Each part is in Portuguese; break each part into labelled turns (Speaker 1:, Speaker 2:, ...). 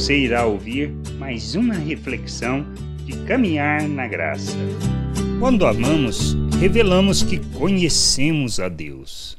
Speaker 1: Você irá ouvir mais uma reflexão de caminhar na graça. Quando amamos, revelamos que conhecemos a Deus.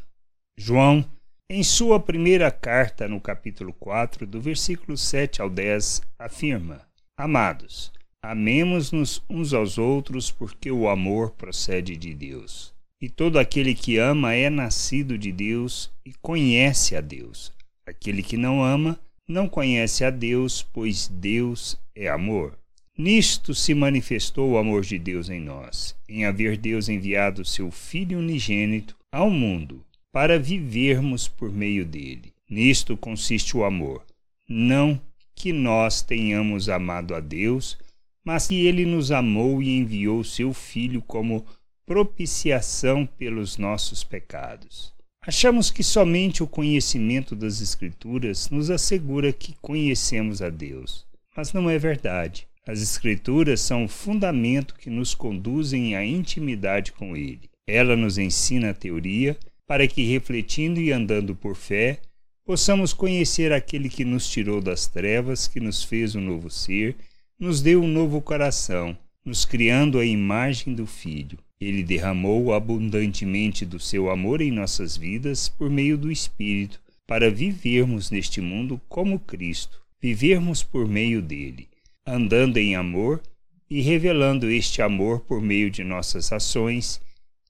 Speaker 1: João, em sua primeira carta, no capítulo 4, do versículo 7 ao 10, afirma: Amados, amemos-nos uns aos outros, porque o amor procede de Deus. E todo aquele que ama é nascido de Deus e conhece a Deus. Aquele que não ama não conhece a Deus, pois Deus é amor. Nisto se manifestou o amor de Deus em nós, em haver Deus enviado seu Filho unigênito ao mundo, para vivermos por meio dele. Nisto consiste o amor, não que nós tenhamos amado a Deus, mas que ele nos amou e enviou seu Filho como propiciação pelos nossos pecados. Achamos que somente o conhecimento das Escrituras nos assegura que conhecemos a Deus, mas não é verdade. As Escrituras são o fundamento que nos conduzem à intimidade com Ele. Ela nos ensina a teoria para que, refletindo e andando por fé, possamos conhecer aquele que nos tirou das trevas, que nos fez um novo ser, nos deu um novo coração, nos criando a imagem do Filho. Ele derramou abundantemente do seu amor em nossas vidas por meio do Espírito, para vivermos neste mundo como Cristo, vivermos por meio dele, andando em amor e revelando este amor por meio de nossas ações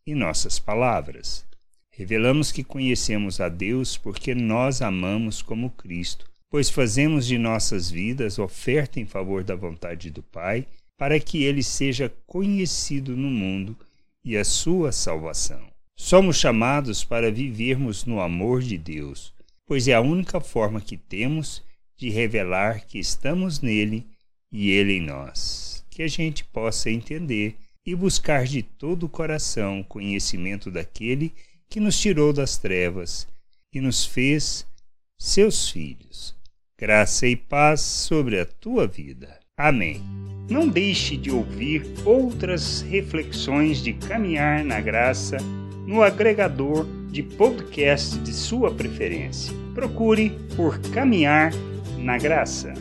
Speaker 1: e nossas palavras. Revelamos que conhecemos a Deus porque nós amamos como Cristo, pois fazemos de nossas vidas oferta em favor da vontade do Pai, para que ele seja conhecido no mundo e a sua salvação. Somos chamados para vivermos no amor de Deus, pois é a única forma que temos de revelar que estamos nele e ele em nós. Que a gente possa entender e buscar de todo o coração conhecimento daquele que nos tirou das trevas e nos fez seus filhos. Graça e paz sobre a tua vida. Amém. Não deixe de ouvir outras reflexões de caminhar na graça no agregador de podcast de sua preferência. Procure por Caminhar na Graça.